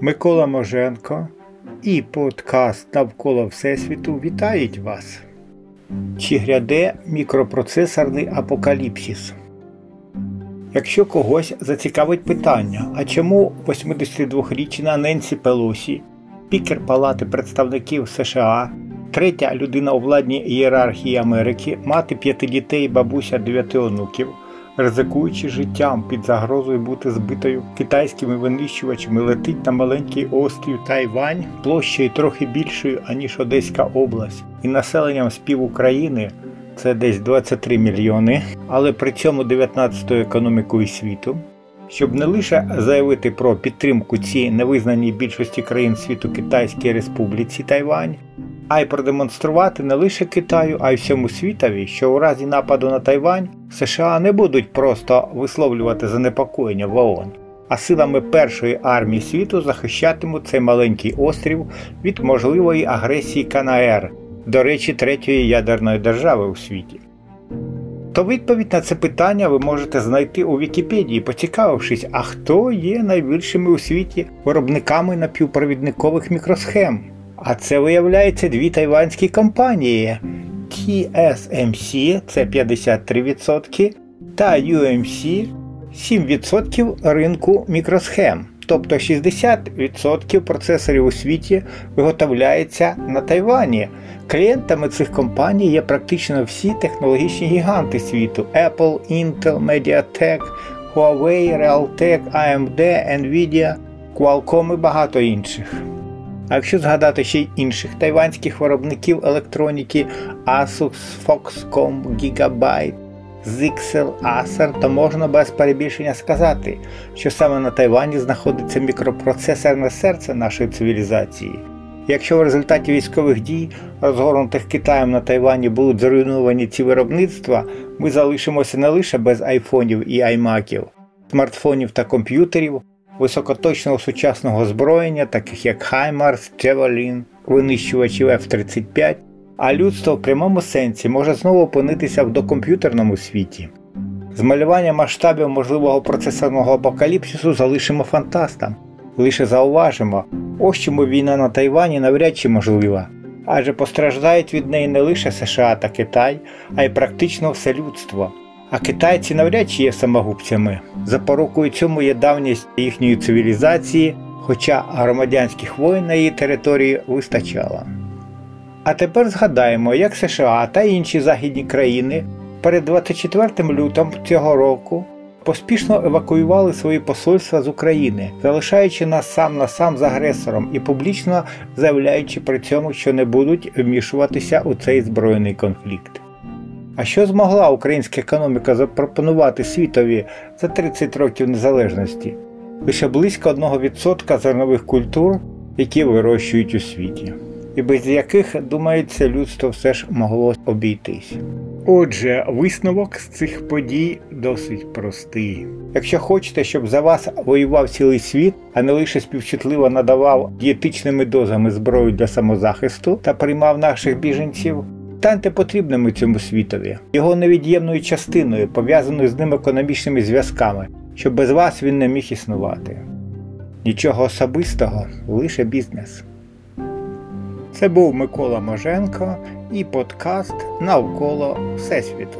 Микола Моженко і подкаст Навколо Всесвіту вітають вас. Чи гряде мікропроцесорний апокаліпсис? Якщо когось зацікавить питання, а чому 82-річна Ненсі Пелосі, спікер Палати представників США, третя людина у владній ієрархії Америки, мати п'яти дітей, бабуся дев'яти онуків, ризикуючи життям під загрозою бути збитою китайськими винищувачами, летить на маленький острів Тайвань площею трохи більшою, аніж Одеська область, і населенням спів України це десь 23 мільйони, але при цьому 19-ю економікою світу. Щоб не лише заявити про підтримку цій невизнаній більшості країн світу Китайській Республіці Тайвань, а й продемонструвати не лише Китаю, а й всьому світові, що у разі нападу на Тайвань США не будуть просто висловлювати занепокоєння в ООН, а силами першої армії світу захищатимуть цей маленький острів від можливої агресії КНР, до речі, третьої ядерної держави у світі. То відповідь на це питання ви можете знайти у Вікіпедії, поцікавившись, а хто є найбільшими у світі виробниками напівпровідникових мікросхем. А це виявляється дві тайванські компанії TSMC це 53% та UMC 7% ринку мікросхем. Тобто 60% процесорів у світі виготовляється на Тайвані. Клієнтами цих компаній є практично всі технологічні гіганти світу: Apple, Intel, Mediatek, Huawei, Realtek, AMD, Nvidia, Qualcomm і багато інших. А якщо згадати ще й інших тайванських виробників електроніки Asus, Foxconn, Gigabyte, Zixel, Acer, то можна без перебільшення сказати, що саме на Тайвані знаходиться мікропроцесорне серце нашої цивілізації. Якщо в результаті військових дій, розгорнутих Китаєм на Тайвані, будуть зруйновані ці виробництва, ми залишимося не лише без айфонів і аймаків, смартфонів та комп'ютерів, високоточного сучасного озброєння, таких як HIMARS, Javelin, винищувачів F-35, а людство в прямому сенсі може знову опинитися в докомп'ютерному світі. Змалювання масштабів можливого процесорного апокаліпсису залишимо фантастам, лише зауважимо, ось чому війна на Тайвані навряд чи можлива, адже постраждають від неї не лише США та Китай, а й практично все людство. А китайці навряд чи є самогубцями. Запорукою цьому є давність їхньої цивілізації, хоча громадянських воїн на її території вистачало. А тепер згадаємо, як США та інші західні країни перед 24 лютом цього року поспішно евакуювали свої посольства з України, залишаючи нас сам на сам з агресором і публічно заявляючи при цьому, що не будуть вмішуватися у цей збройний конфлікт. А що змогла українська економіка запропонувати світові за 30 років незалежності? Лише близько 1% зернових культур, які вирощують у світі, і без яких, думається, людство все ж могло обійтись. Отже, висновок з цих подій досить простий. Якщо хочете, щоб за вас воював цілий світ, а не лише співчутливо надавав дієтичними дозами зброю для самозахисту та приймав наших біженців, станьте потрібними цьому світові, його невід'ємною частиною, пов'язаною з ним економічними зв'язками, щоб без вас він не міг існувати. Нічого особистого, лише бізнес. Це був Микола Моженко і подкаст Навколо Всесвіту.